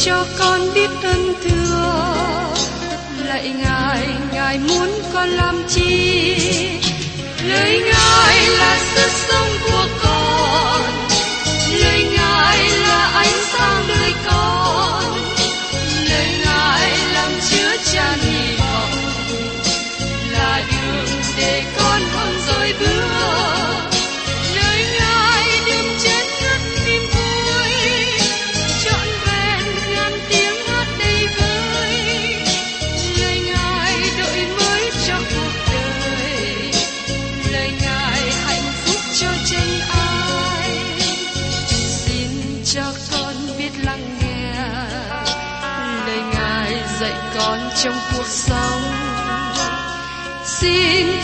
xin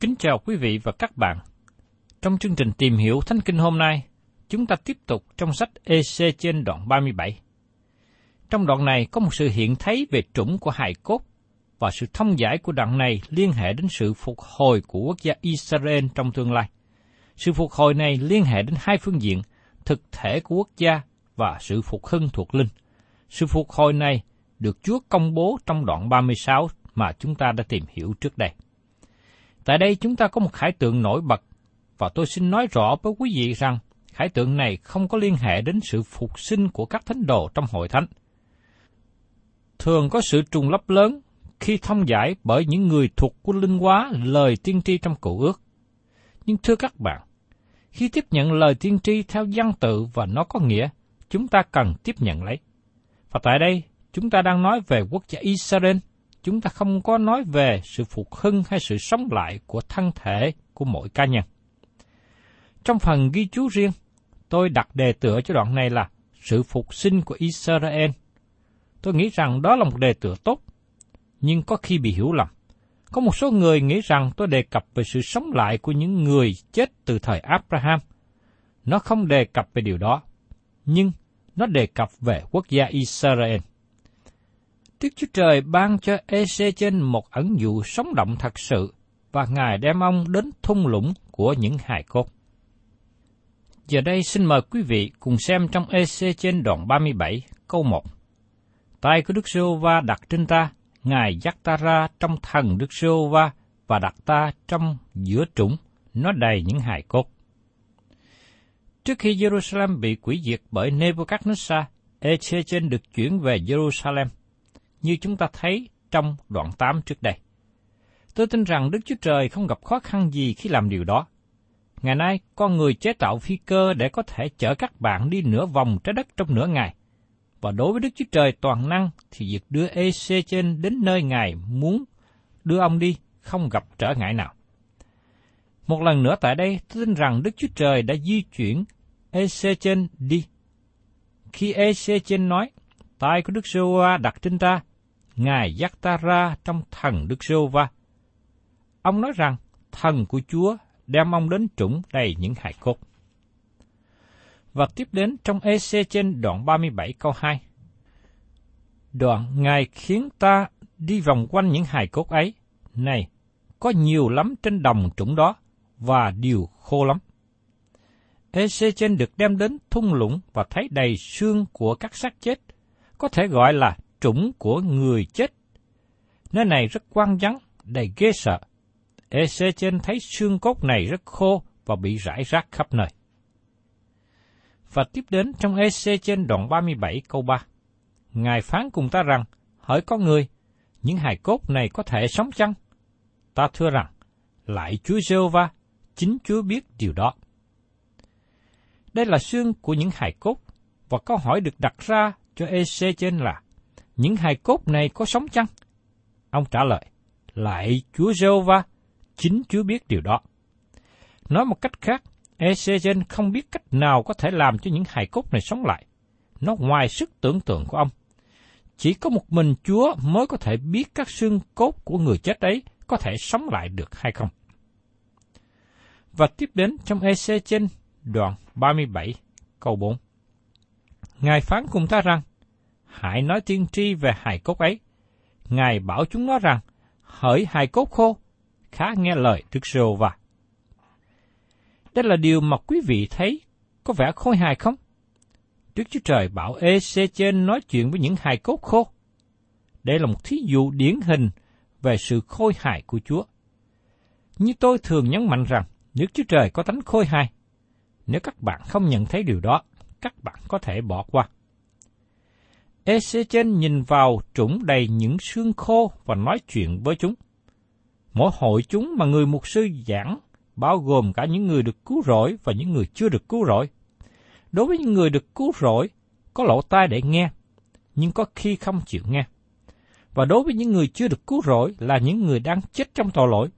Kính chào quý vị và các bạn. Trong chương trình tìm hiểu Thánh Kinh hôm nay, chúng ta tiếp tục trong sách EC trên đoạn 37. Trong đoạn này có một sự hiện thấy về trũng của hài cốt và sự thông giải của đoạn này liên hệ đến sự phục hồi của quốc gia Israel trong tương lai. Sự phục hồi này liên hệ đến hai phương diện, thực thể của quốc gia và sự phục hưng thuộc linh. Sự phục hồi này được Chúa công bố trong đoạn 36 mà chúng ta đã tìm hiểu trước đây. Tại đây chúng ta có một khải tượng nổi bật, và tôi xin nói rõ với quý vị rằng khải tượng này không có liên hệ đến sự phục sinh của các thánh đồ trong hội thánh. Thường có sự trùng lấp lớn khi thông giải bởi những người thuộc của linh hóa lời tiên tri trong cựu ước. Nhưng thưa các bạn, khi tiếp nhận lời tiên tri theo văn tự và nó có nghĩa, chúng ta cần tiếp nhận lấy. Và tại đây, chúng ta đang nói về quốc gia Israel, chúng ta không có nói về sự phục hưng hay sự sống lại của thân thể của mỗi cá nhân. Trong phần ghi chú riêng, tôi đặt đề tựa cho đoạn này là sự phục sinh của Israel. Tôi nghĩ rằng đó là một đề tựa tốt, nhưng có khi bị hiểu lầm. Có một số người nghĩ rằng tôi đề cập về sự sống lại của những người chết từ thời Abraham. Nó không đề cập về điều đó, nhưng nó đề cập về quốc gia Israel. Đức Chúa Trời ban cho EC trên một ẩn dụ sống động thật sự, và Ngài đem ông đến thung lũng của những hài cốt. Giờ đây xin mời quý vị cùng xem trong EC trên đoạn 37, câu 1. Tay của Đức giê va đặt trên ta, Ngài dắt ta ra trong thần Đức giê va và đặt ta trong giữa trũng, nó đầy những hài cốt. Trước khi Jerusalem bị quỷ diệt bởi Nebuchadnezzar, Ezechen được chuyển về Jerusalem, như chúng ta thấy trong đoạn 8 trước đây. Tôi tin rằng Đức Chúa Trời không gặp khó khăn gì khi làm điều đó. Ngày nay, con người chế tạo phi cơ để có thể chở các bạn đi nửa vòng trái đất trong nửa ngày. Và đối với Đức Chúa Trời toàn năng thì việc đưa EC trên đến nơi Ngài muốn đưa ông đi không gặp trở ngại nào. Một lần nữa tại đây, tôi tin rằng Đức Chúa Trời đã di chuyển EC trên đi. Khi EC trên nói, tay của Đức giê va đặt trên ta, Ngài dắt ta ra trong thần Đức giê va Ông nói rằng, thần của Chúa đem ông đến trũng đầy những hài cốt. Và tiếp đến trong EC trên đoạn 37 câu 2. Đoạn Ngài khiến ta đi vòng quanh những hài cốt ấy. Này, có nhiều lắm trên đồng trũng đó, và điều khô lắm. ec trên được đem đến thung lũng và thấy đầy xương của các xác chết, có thể gọi là trũng của người chết. Nơi này rất quang vắng, đầy ghê sợ. Ezechen thấy xương cốt này rất khô và bị rải rác khắp nơi. Và tiếp đến trong Ezechen đoạn 37 câu 3. Ngài phán cùng ta rằng, hỡi con người, những hài cốt này có thể sống chăng? Ta thưa rằng, lại Chúa giê va chính Chúa biết điều đó. Đây là xương của những hài cốt, và câu hỏi được đặt ra cho EC trên là, những hài cốt này có sống chăng? Ông trả lời, lại Chúa giê va chính Chúa biết điều đó. Nói một cách khác, Ezechen không biết cách nào có thể làm cho những hài cốt này sống lại. Nó ngoài sức tưởng tượng của ông. Chỉ có một mình Chúa mới có thể biết các xương cốt của người chết ấy có thể sống lại được hay không. Và tiếp đến trong EC trên đoạn 37 câu 4. Ngài phán cùng ta rằng, hãy nói tiên tri về hài cốt ấy. Ngài bảo chúng nó rằng, hỡi hài cốt khô, khá nghe lời Đức Rô và. Đây là điều mà quý vị thấy có vẻ khôi hài không? Đức Chúa Trời bảo EC trên nói chuyện với những hài cốt khô. Đây là một thí dụ điển hình về sự khôi hài của Chúa. Như tôi thường nhấn mạnh rằng, Đức Chúa Trời có tánh khôi hài. Nếu các bạn không nhận thấy điều đó, các bạn có thể bỏ qua. Ezechen nhìn vào trũng đầy những xương khô và nói chuyện với chúng. Mỗi hội chúng mà người mục sư giảng bao gồm cả những người được cứu rỗi và những người chưa được cứu rỗi. Đối với những người được cứu rỗi, có lỗ tai để nghe, nhưng có khi không chịu nghe. Và đối với những người chưa được cứu rỗi là những người đang chết trong tội lỗi.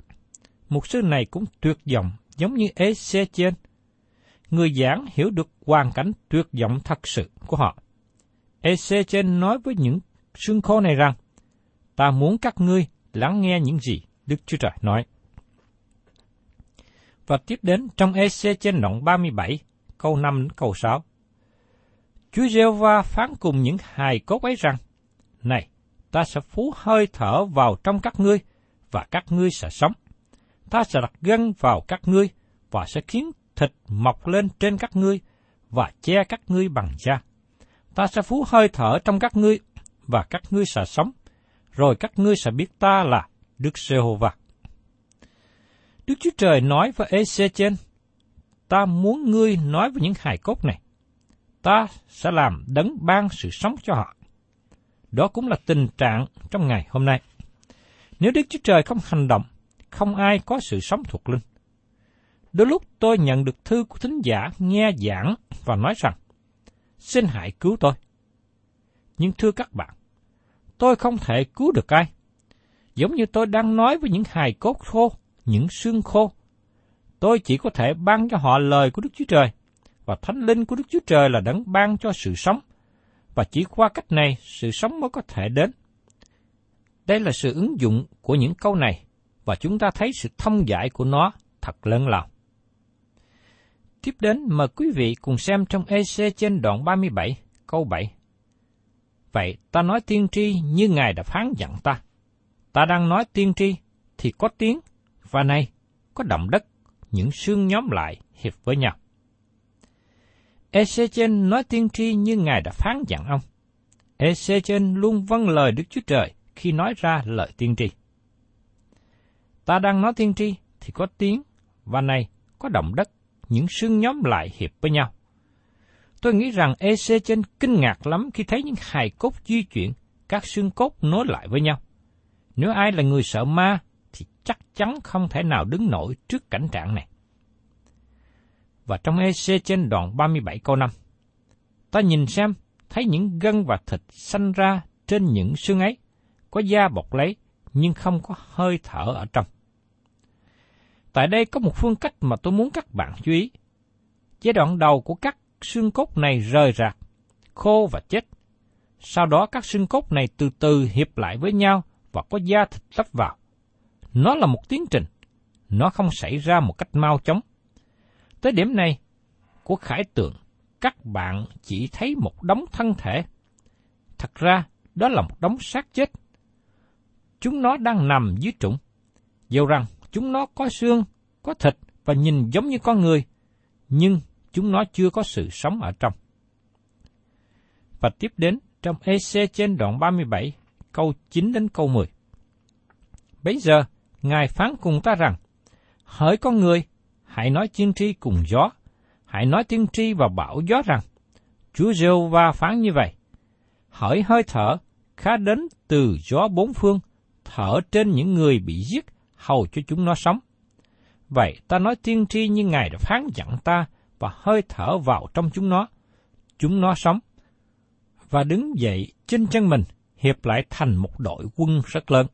Mục sư này cũng tuyệt vọng giống như Ezechiel. Người giảng hiểu được hoàn cảnh tuyệt vọng thật sự của họ. Ezechiel nói với những xương khô này rằng, ta muốn các ngươi lắng nghe những gì Đức Chúa Trời nói. Và tiếp đến trong EC trên đoạn 37, câu 5 đến câu 6. Chúa giê va phán cùng những hài cốt ấy rằng, Này, ta sẽ phú hơi thở vào trong các ngươi, và các ngươi sẽ sống. Ta sẽ đặt gân vào các ngươi, và sẽ khiến thịt mọc lên trên các ngươi, và che các ngươi bằng da. Ta sẽ phú hơi thở trong các ngươi, và các ngươi sẽ sống, rồi các ngươi sẽ biết ta là Đức Giê-hô-va. Đức Chúa Trời nói với Ê-xê trên, ta muốn ngươi nói với những hài cốt này. Ta sẽ làm đấng ban sự sống cho họ. Đó cũng là tình trạng trong ngày hôm nay. Nếu Đức Chúa Trời không hành động, không ai có sự sống thuộc linh. Đôi lúc tôi nhận được thư của thính giả nghe giảng và nói rằng, xin hãy cứu tôi. Nhưng thưa các bạn, tôi không thể cứu được ai. Giống như tôi đang nói với những hài cốt khô, những xương khô. Tôi chỉ có thể ban cho họ lời của Đức Chúa Trời, và Thánh Linh của Đức Chúa Trời là đấng ban cho sự sống, và chỉ qua cách này sự sống mới có thể đến. Đây là sự ứng dụng của những câu này, và chúng ta thấy sự thông giải của nó thật lớn lao. Tiếp đến mời quý vị cùng xem trong EC trên đoạn 37, câu 7. Vậy ta nói tiên tri như Ngài đã phán dặn ta. Ta đang nói tiên tri thì có tiếng, và này, có động đất, những xương nhóm lại hiệp với nhau. ec trên nói tiên tri như Ngài đã phán dặn ông. ec trên luôn vâng lời Đức Chúa Trời khi nói ra lời tiên tri. Ta đang nói tiên tri thì có tiếng, và này, có động đất, những xương nhóm lại hiệp với nhau. Tôi nghĩ rằng Ezechen kinh ngạc lắm khi thấy những hài cốt di chuyển, các xương cốt nối lại với nhau. Nếu ai là người sợ ma thì chắc chắn không thể nào đứng nổi trước cảnh trạng này. Và trong EC trên đoạn 37 câu 5, ta nhìn xem, thấy những gân và thịt sanh ra trên những xương ấy, có da bọc lấy, nhưng không có hơi thở ở trong. Tại đây có một phương cách mà tôi muốn các bạn chú ý. Giai đoạn đầu của các xương cốt này rời rạc, khô và chết. Sau đó các xương cốt này từ từ hiệp lại với nhau và có da thịt lấp vào. Nó là một tiến trình, nó không xảy ra một cách mau chóng. Tới điểm này, của khải tượng, các bạn chỉ thấy một đống thân thể. Thật ra, đó là một đống xác chết. Chúng nó đang nằm dưới trũng. Dầu rằng chúng nó có xương, có thịt và nhìn giống như con người, nhưng chúng nó chưa có sự sống ở trong. Và tiếp đến trong EC trên đoạn 37, câu 9 đến câu 10. Bây giờ, Ngài phán cùng ta rằng, hỡi con người, hãy nói tiên tri cùng gió, hãy nói tiên tri và bảo gió rằng, Chúa giê va phán như vậy, hỡi hơi thở, khá đến từ gió bốn phương, thở trên những người bị giết, hầu cho chúng nó sống. Vậy ta nói tiên tri như Ngài đã phán dặn ta và hơi thở vào trong chúng nó, chúng nó sống. Và đứng dậy trên chân mình, hiệp lại thành một đội quân rất lớn.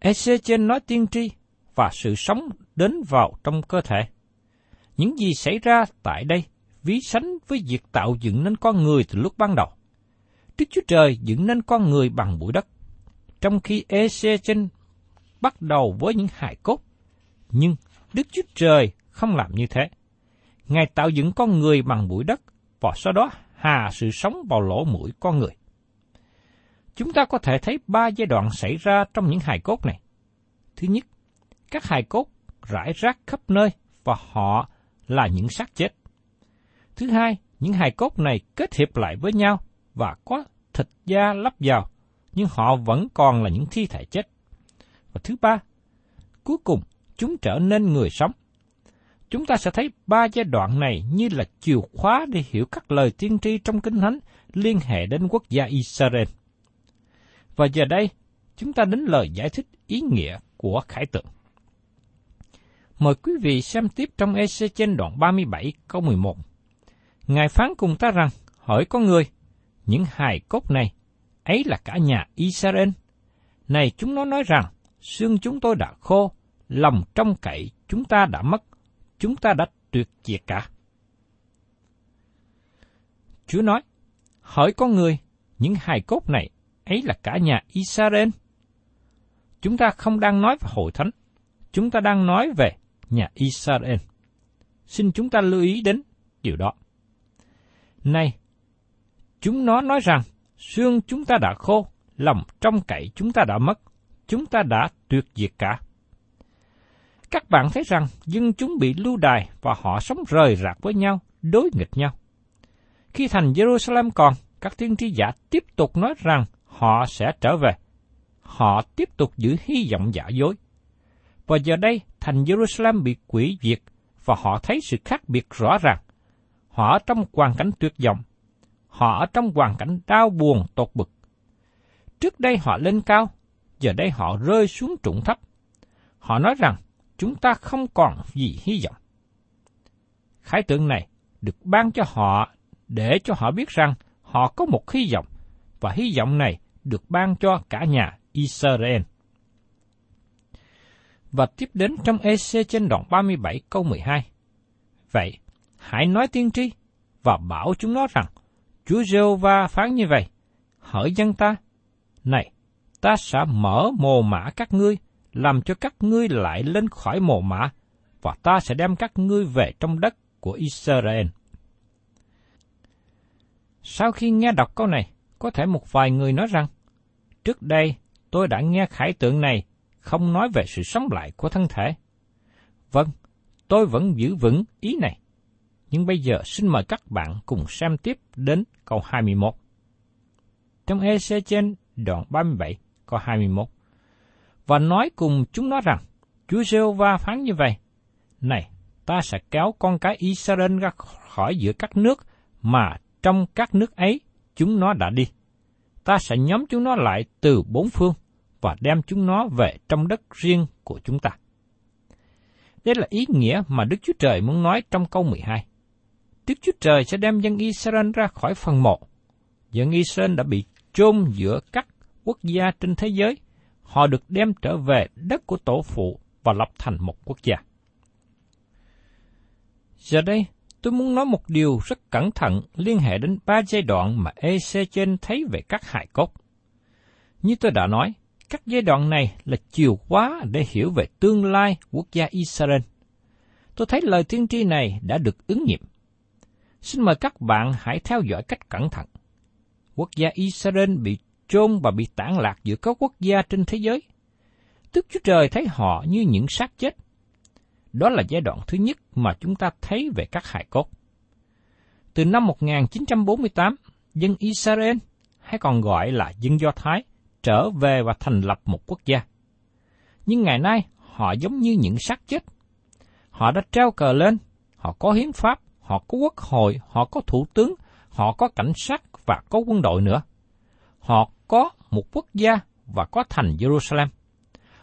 Ezechen nói tiên tri và sự sống đến vào trong cơ thể. Những gì xảy ra tại đây ví sánh với việc tạo dựng nên con người từ lúc ban đầu. Đức Chúa Trời dựng nên con người bằng bụi đất, trong khi Ezechen bắt đầu với những hài cốt. Nhưng Đức Chúa Trời không làm như thế. Ngài tạo dựng con người bằng bụi đất và sau đó hà sự sống vào lỗ mũi con người. Chúng ta có thể thấy ba giai đoạn xảy ra trong những hài cốt này. Thứ nhất, các hài cốt rải rác khắp nơi và họ là những xác chết. Thứ hai, những hài cốt này kết hiệp lại với nhau và có thịt da lắp vào, nhưng họ vẫn còn là những thi thể chết. Và thứ ba, cuối cùng chúng trở nên người sống. Chúng ta sẽ thấy ba giai đoạn này như là chìa khóa để hiểu các lời tiên tri trong Kinh Thánh liên hệ đến quốc gia Israel. Và giờ đây, chúng ta đến lời giải thích ý nghĩa của khải tượng. Mời quý vị xem tiếp trong EC trên đoạn 37 câu 11. Ngài phán cùng ta rằng, hỏi con người, những hài cốt này, ấy là cả nhà Israel. Này chúng nó nói rằng, xương chúng tôi đã khô, lòng trong cậy chúng ta đã mất, chúng ta đã tuyệt diệt cả. Chúa nói, hỏi con người, những hài cốt này, ấy là cả nhà Israel. Chúng ta không đang nói về hội thánh, chúng ta đang nói về nhà Israel. Xin chúng ta lưu ý đến điều đó. Này, chúng nó nói rằng, xương chúng ta đã khô, lòng trong cậy chúng ta đã mất, chúng ta đã tuyệt diệt cả. Các bạn thấy rằng dân chúng bị lưu đài và họ sống rời rạc với nhau, đối nghịch nhau. Khi thành Jerusalem còn, các tiên tri giả tiếp tục nói rằng họ sẽ trở về. Họ tiếp tục giữ hy vọng giả dối. Và giờ đây, thành Jerusalem bị quỷ diệt và họ thấy sự khác biệt rõ ràng. Họ ở trong hoàn cảnh tuyệt vọng. Họ ở trong hoàn cảnh đau buồn tột bực. Trước đây họ lên cao, giờ đây họ rơi xuống trũng thấp. Họ nói rằng, chúng ta không còn gì hy vọng. Khái tượng này được ban cho họ để cho họ biết rằng họ có một hy vọng, và hy vọng này được ban cho cả nhà Israel. Và tiếp đến trong EC trên đoạn 37 câu 12. Vậy, hãy nói tiên tri và bảo chúng nó rằng, Chúa giê va phán như vậy, hỡi dân ta, này, ta sẽ mở mồ mã các ngươi, làm cho các ngươi lại lên khỏi mồ mã, và ta sẽ đem các ngươi về trong đất của Israel. Sau khi nghe đọc câu này, có thể một vài người nói rằng, trước đây tôi đã nghe khải tượng này không nói về sự sống lại của thân thể. Vâng, tôi vẫn giữ vững ý này. Nhưng bây giờ xin mời các bạn cùng xem tiếp đến câu 21. Trong EC trên đoạn 37, câu 21. Và nói cùng chúng nó rằng, Chúa giê va phán như vậy, Này, ta sẽ kéo con cái Israel ra khỏi giữa các nước, mà trong các nước ấy chúng nó đã đi. Ta sẽ nhóm chúng nó lại từ bốn phương, và đem chúng nó về trong đất riêng của chúng ta. Đây là ý nghĩa mà Đức Chúa Trời muốn nói trong câu 12. Đức Chúa Trời sẽ đem dân Israel ra khỏi phần mộ. Dân Israel đã bị chôn giữa các quốc gia trên thế giới. Họ được đem trở về đất của tổ phụ và lập thành một quốc gia. Giờ đây, tôi muốn nói một điều rất cẩn thận liên hệ đến ba giai đoạn mà EC trên thấy về các hài cốt. Như tôi đã nói, các giai đoạn này là chiều quá để hiểu về tương lai quốc gia Israel. Tôi thấy lời tiên tri này đã được ứng nghiệm. Xin mời các bạn hãy theo dõi cách cẩn thận. Quốc gia Israel bị chôn và bị tản lạc giữa các quốc gia trên thế giới. Đức Chúa Trời thấy họ như những xác chết. Đó là giai đoạn thứ nhất mà chúng ta thấy về các hài cốt. Từ năm 1948, dân Israel, hay còn gọi là dân Do Thái, trở về và thành lập một quốc gia. Nhưng ngày nay, họ giống như những xác chết. Họ đã treo cờ lên, họ có hiến pháp, họ có quốc hội, họ có thủ tướng, họ có cảnh sát và có quân đội nữa. Họ có một quốc gia và có thành Jerusalem.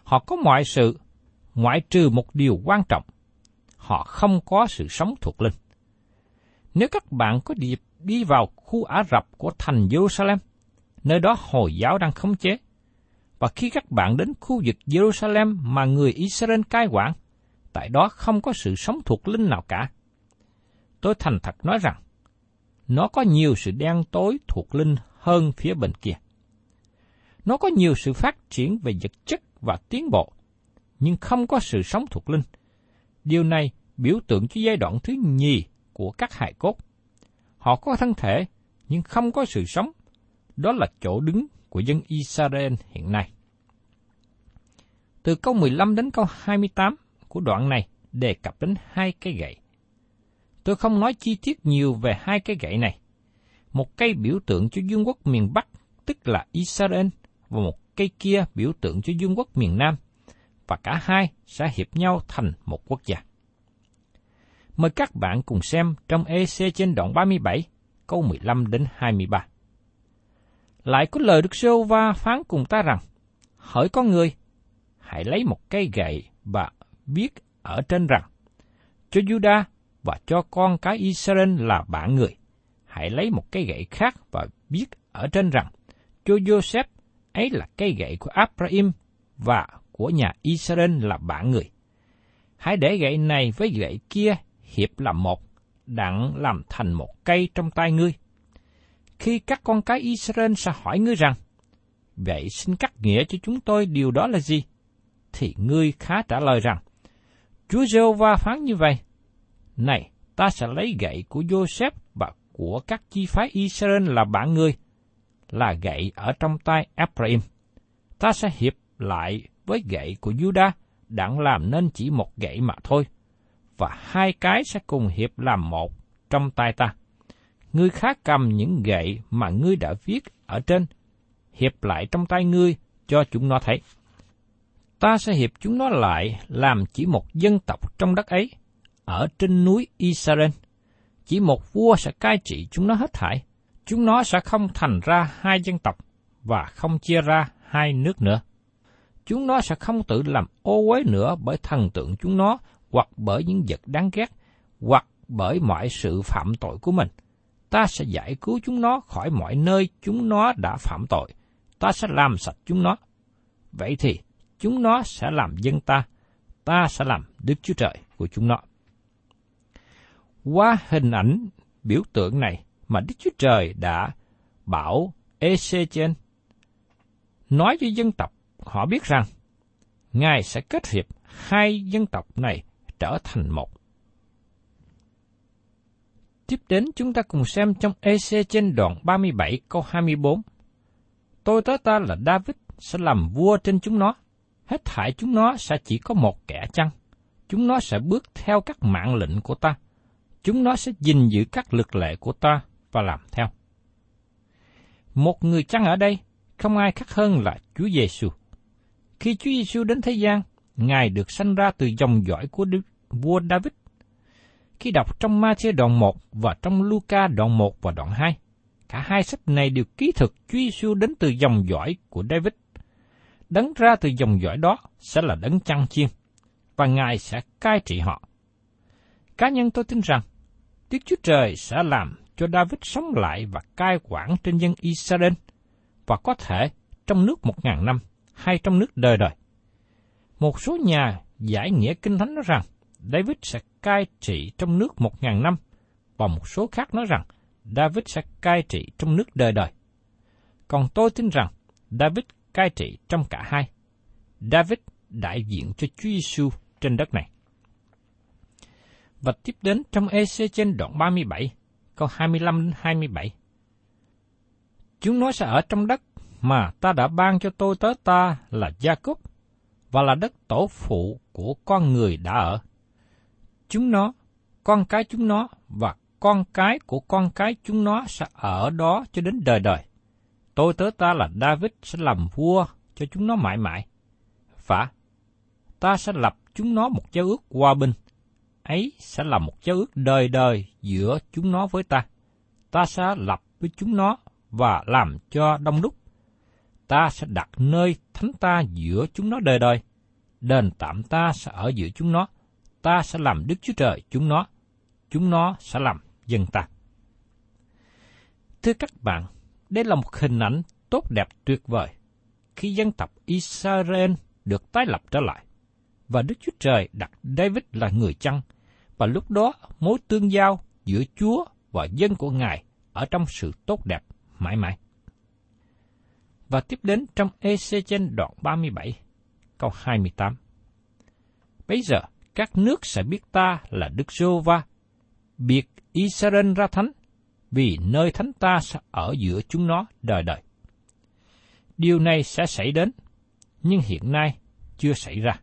Họ có mọi sự, ngoại trừ một điều quan trọng. Họ không có sự sống thuộc linh. Nếu các bạn có dịp đi vào khu Ả Rập của thành Jerusalem, nơi đó Hồi giáo đang khống chế, và khi các bạn đến khu vực Jerusalem mà người Israel cai quản, tại đó không có sự sống thuộc linh nào cả. Tôi thành thật nói rằng, nó có nhiều sự đen tối thuộc linh hơn phía bên kia. Nó có nhiều sự phát triển về vật chất và tiến bộ, nhưng không có sự sống thuộc linh. Điều này biểu tượng cho giai đoạn thứ nhì của các hài cốt. Họ có thân thể, nhưng không có sự sống. Đó là chỗ đứng của dân Israel hiện nay. Từ câu 15 đến câu 28 của đoạn này đề cập đến hai cái gậy. Tôi không nói chi tiết nhiều về hai cái gậy này. Một cây biểu tượng cho vương quốc miền Bắc, tức là Israel, và một cây kia biểu tượng cho vương quốc miền Nam, và cả hai sẽ hiệp nhau thành một quốc gia. Mời các bạn cùng xem trong EC trên đoạn 37, câu 15 đến 23. Lại có lời Đức Sêu Va phán cùng ta rằng, Hỡi con người, hãy lấy một cây gậy và viết ở trên rằng, cho Judah và cho con cái Israel là bạn người. Hãy lấy một cây gậy khác và viết ở trên rằng, cho Joseph ấy là cây gậy của Abraham và của nhà Israel là bạn người. Hãy để gậy này với gậy kia hiệp làm một, đặng làm thành một cây trong tay ngươi. Khi các con cái Israel sẽ hỏi ngươi rằng, Vậy xin cắt nghĩa cho chúng tôi điều đó là gì? Thì ngươi khá trả lời rằng, Chúa giê va phán như vậy, Này, ta sẽ lấy gậy của Joseph và của các chi phái Israel là bạn ngươi, là gậy ở trong tay Ephraim. Ta sẽ hiệp lại với gậy của Judah, đặng làm nên chỉ một gậy mà thôi, và hai cái sẽ cùng hiệp làm một trong tay ta. Ngươi khá cầm những gậy mà ngươi đã viết ở trên, hiệp lại trong tay ngươi cho chúng nó thấy. Ta sẽ hiệp chúng nó lại làm chỉ một dân tộc trong đất ấy, ở trên núi Israel. Chỉ một vua sẽ cai trị chúng nó hết thảy. Chúng nó sẽ không thành ra hai dân tộc và không chia ra hai nước nữa. Chúng nó sẽ không tự làm ô uế nữa bởi thần tượng chúng nó hoặc bởi những vật đáng ghét, hoặc bởi mọi sự phạm tội của mình. Ta sẽ giải cứu chúng nó khỏi mọi nơi chúng nó đã phạm tội. Ta sẽ làm sạch chúng nó. Vậy thì, chúng nó sẽ làm dân ta. Ta sẽ làm Đức Chúa Trời của chúng nó. Qua hình ảnh biểu tượng này mà Đức Chúa Trời đã bảo Ezechen nói cho dân tộc, họ biết rằng Ngài sẽ kết hiệp hai dân tộc này trở thành một. Tiếp đến chúng ta cùng xem trong EC trên đoạn 37 câu 24. Tôi tới ta là David sẽ làm vua trên chúng nó. Hết thảy chúng nó sẽ chỉ có một kẻ chăng. Chúng nó sẽ bước theo các mạng lệnh của ta. Chúng nó sẽ gìn giữ các luật lệ của ta và làm theo. Một người chăng ở đây không ai khác hơn là Chúa Giêsu. Khi Chúa Giêsu đến thế gian, Ngài được sanh ra từ dòng dõi của Đức vua David. Khi đọc trong Matthew đoạn 1 và trong Luca đoạn 1 và đoạn 2, cả hai sách này đều ký thực Chúa Giêsu đến từ dòng dõi của David. Đấng ra từ dòng dõi đó sẽ là đấng chăn chiên, và Ngài sẽ cai trị họ. Cá nhân tôi tin rằng, Đức Chúa Trời sẽ làm cho David sống lại và cai quản trên dân Israel, và có thể trong nước một ngàn năm hay trong nước đời đời. Một số nhà giải nghĩa kinh thánh nói rằng David sẽ cai trị trong nước một ngàn năm, và một số khác nói rằng David sẽ cai trị trong nước đời đời. Còn tôi tin rằng David cai trị trong cả hai. David đại diện cho Chúa Giêsu trên đất này. Và tiếp đến trong EC trên đoạn 37, câu 25 đến 27. Chúng nó sẽ ở trong đất mà ta đã ban cho tôi tới ta là Gia Cúc, và là đất tổ phụ của con người đã ở. chúng nó, con cái chúng nó và con cái của con cái chúng nó sẽ ở đó cho đến đời đời. Tôi tớ ta là David sẽ làm vua cho chúng nó mãi mãi. Và ta sẽ lập chúng nó một giao ước hòa bình. Ấy sẽ là một giao ước đời đời giữa chúng nó với ta. Ta sẽ lập với chúng nó và làm cho đông đúc. Ta sẽ đặt nơi thánh ta giữa chúng nó đời đời. Đền tạm ta sẽ ở giữa chúng nó. Ta sẽ làm Đức Chúa Trời chúng nó. Chúng nó sẽ làm dân ta. Thưa các bạn, đây là một hình ảnh tốt đẹp tuyệt vời khi dân tộc Israel được tái lập trở lại và Đức Chúa Trời đặt David là người chăn và lúc đó mối tương giao giữa Chúa và dân của Ngài ở trong sự tốt đẹp mãi mãi. Và tiếp đến trong EC trên đoạn 37, câu 28. Bây giờ, các nước sẽ biết ta là Đức giô va biệt Israel ra thánh, vì nơi thánh ta sẽ ở giữa chúng nó đời đời. Điều này sẽ xảy đến, nhưng hiện nay chưa xảy ra.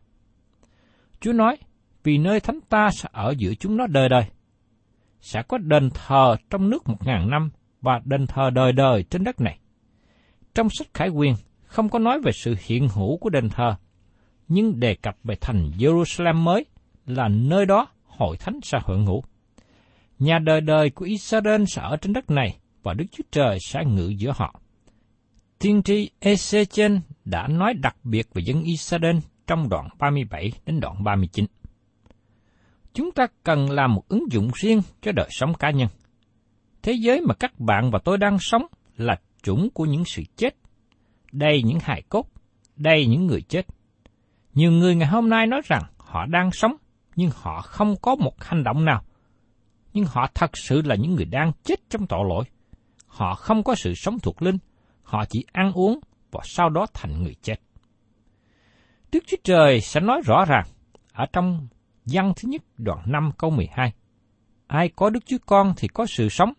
Chúa nói, vì nơi thánh ta sẽ ở giữa chúng nó đời đời. Sẽ có đền thờ trong nước một ngàn năm và đền thờ đời đời trên đất này. Trong sách Khải Quyền không có nói về sự hiện hữu của đền thờ, nhưng đề cập về thành Jerusalem mới là nơi đó hội thánh sẽ hưởng hữu. Nhà đời đời của Israel sẽ ở trên đất này và Đức Chúa Trời sẽ ngự giữa họ. Tiên tri Ezechen đã nói đặc biệt về dân Israel trong đoạn 37 đến đoạn 39. Chúng ta cần làm một ứng dụng riêng cho đời sống cá nhân. Thế giới mà các bạn và tôi đang sống là chủng của những sự chết. Đây những hài cốt, đây những người chết. Nhiều người ngày hôm nay nói rằng họ đang sống, nhưng họ không có một hành động nào. Nhưng họ thật sự là những người đang chết trong tội lỗi. Họ không có sự sống thuộc linh, họ chỉ ăn uống và sau đó thành người chết. Đức Chúa Trời sẽ nói rõ ràng ở trong văn thứ nhất đoạn 5 câu 12. Ai có Đức Chúa Con thì có sự sống,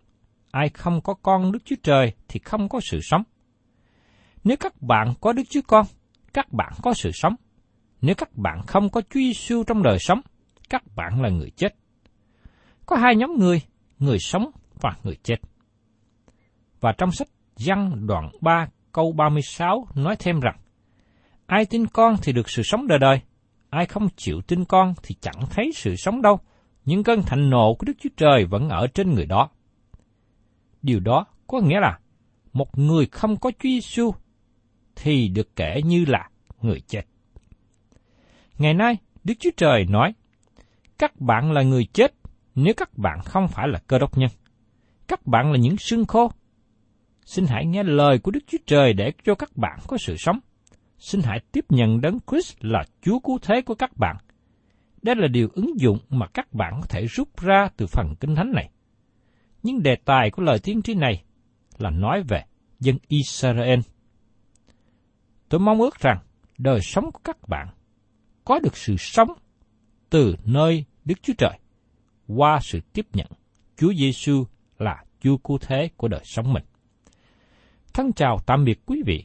ai không có con Đức Chúa Trời thì không có sự sống. Nếu các bạn có Đức Chúa Con, các bạn có sự sống. Nếu các bạn không có Chúa Giêsu trong đời sống, các bạn là người chết. Có hai nhóm người, người sống và người chết. Và trong sách Giăng đoạn 3 câu 36 nói thêm rằng, Ai tin con thì được sự sống đời đời, ai không chịu tin con thì chẳng thấy sự sống đâu, nhưng cơn thạnh nộ của Đức Chúa Trời vẫn ở trên người đó. Điều đó có nghĩa là, một người không có Chúa Giêsu thì được kể như là người chết. Ngày nay, Đức Chúa Trời nói, các bạn là người chết nếu các bạn không phải là cơ đốc nhân. Các bạn là những xương khô. Xin hãy nghe lời của Đức Chúa Trời để cho các bạn có sự sống. Xin hãy tiếp nhận đấng Christ là Chúa cứu thế của các bạn. Đây là điều ứng dụng mà các bạn có thể rút ra từ phần kinh thánh này. Nhưng đề tài của lời tiên tri này là nói về dân Israel. Tôi mong ước rằng đời sống của các bạn có được sự sống từ nơi Đức Chúa Trời qua sự tiếp nhận Chúa Giêsu là Chúa cứu thế của đời sống mình. Thân chào tạm biệt quý vị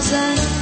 thousand.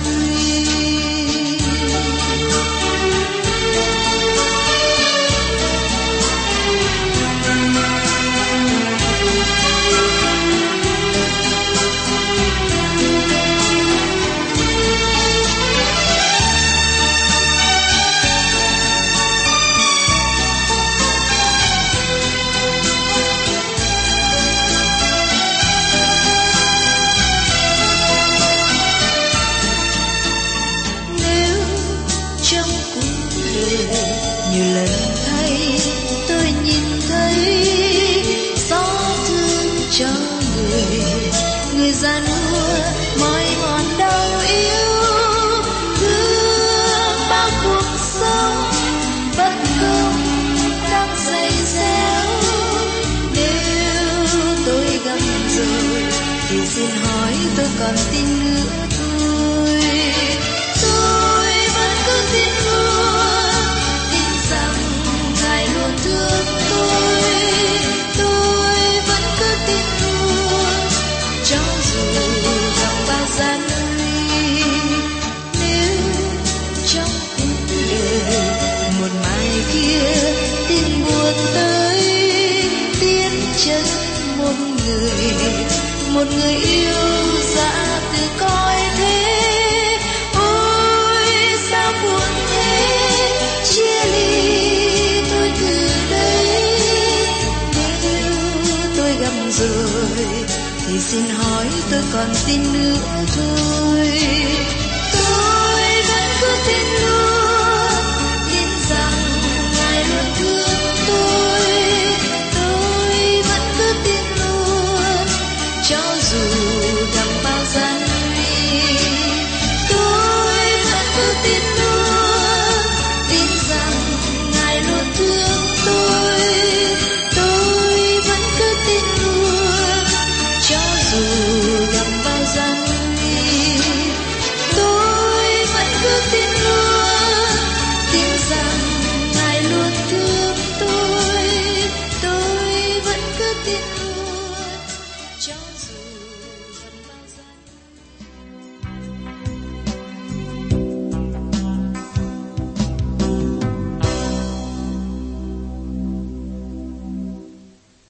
xin hỏi tôi còn tin nữa một người yêu dã từ coi thế. Ôi, sao buồn thế? Chia ly tôi từ đây. Nếu tôi gặp rồi thì xin hỏi tôi còn xin nữa thôi.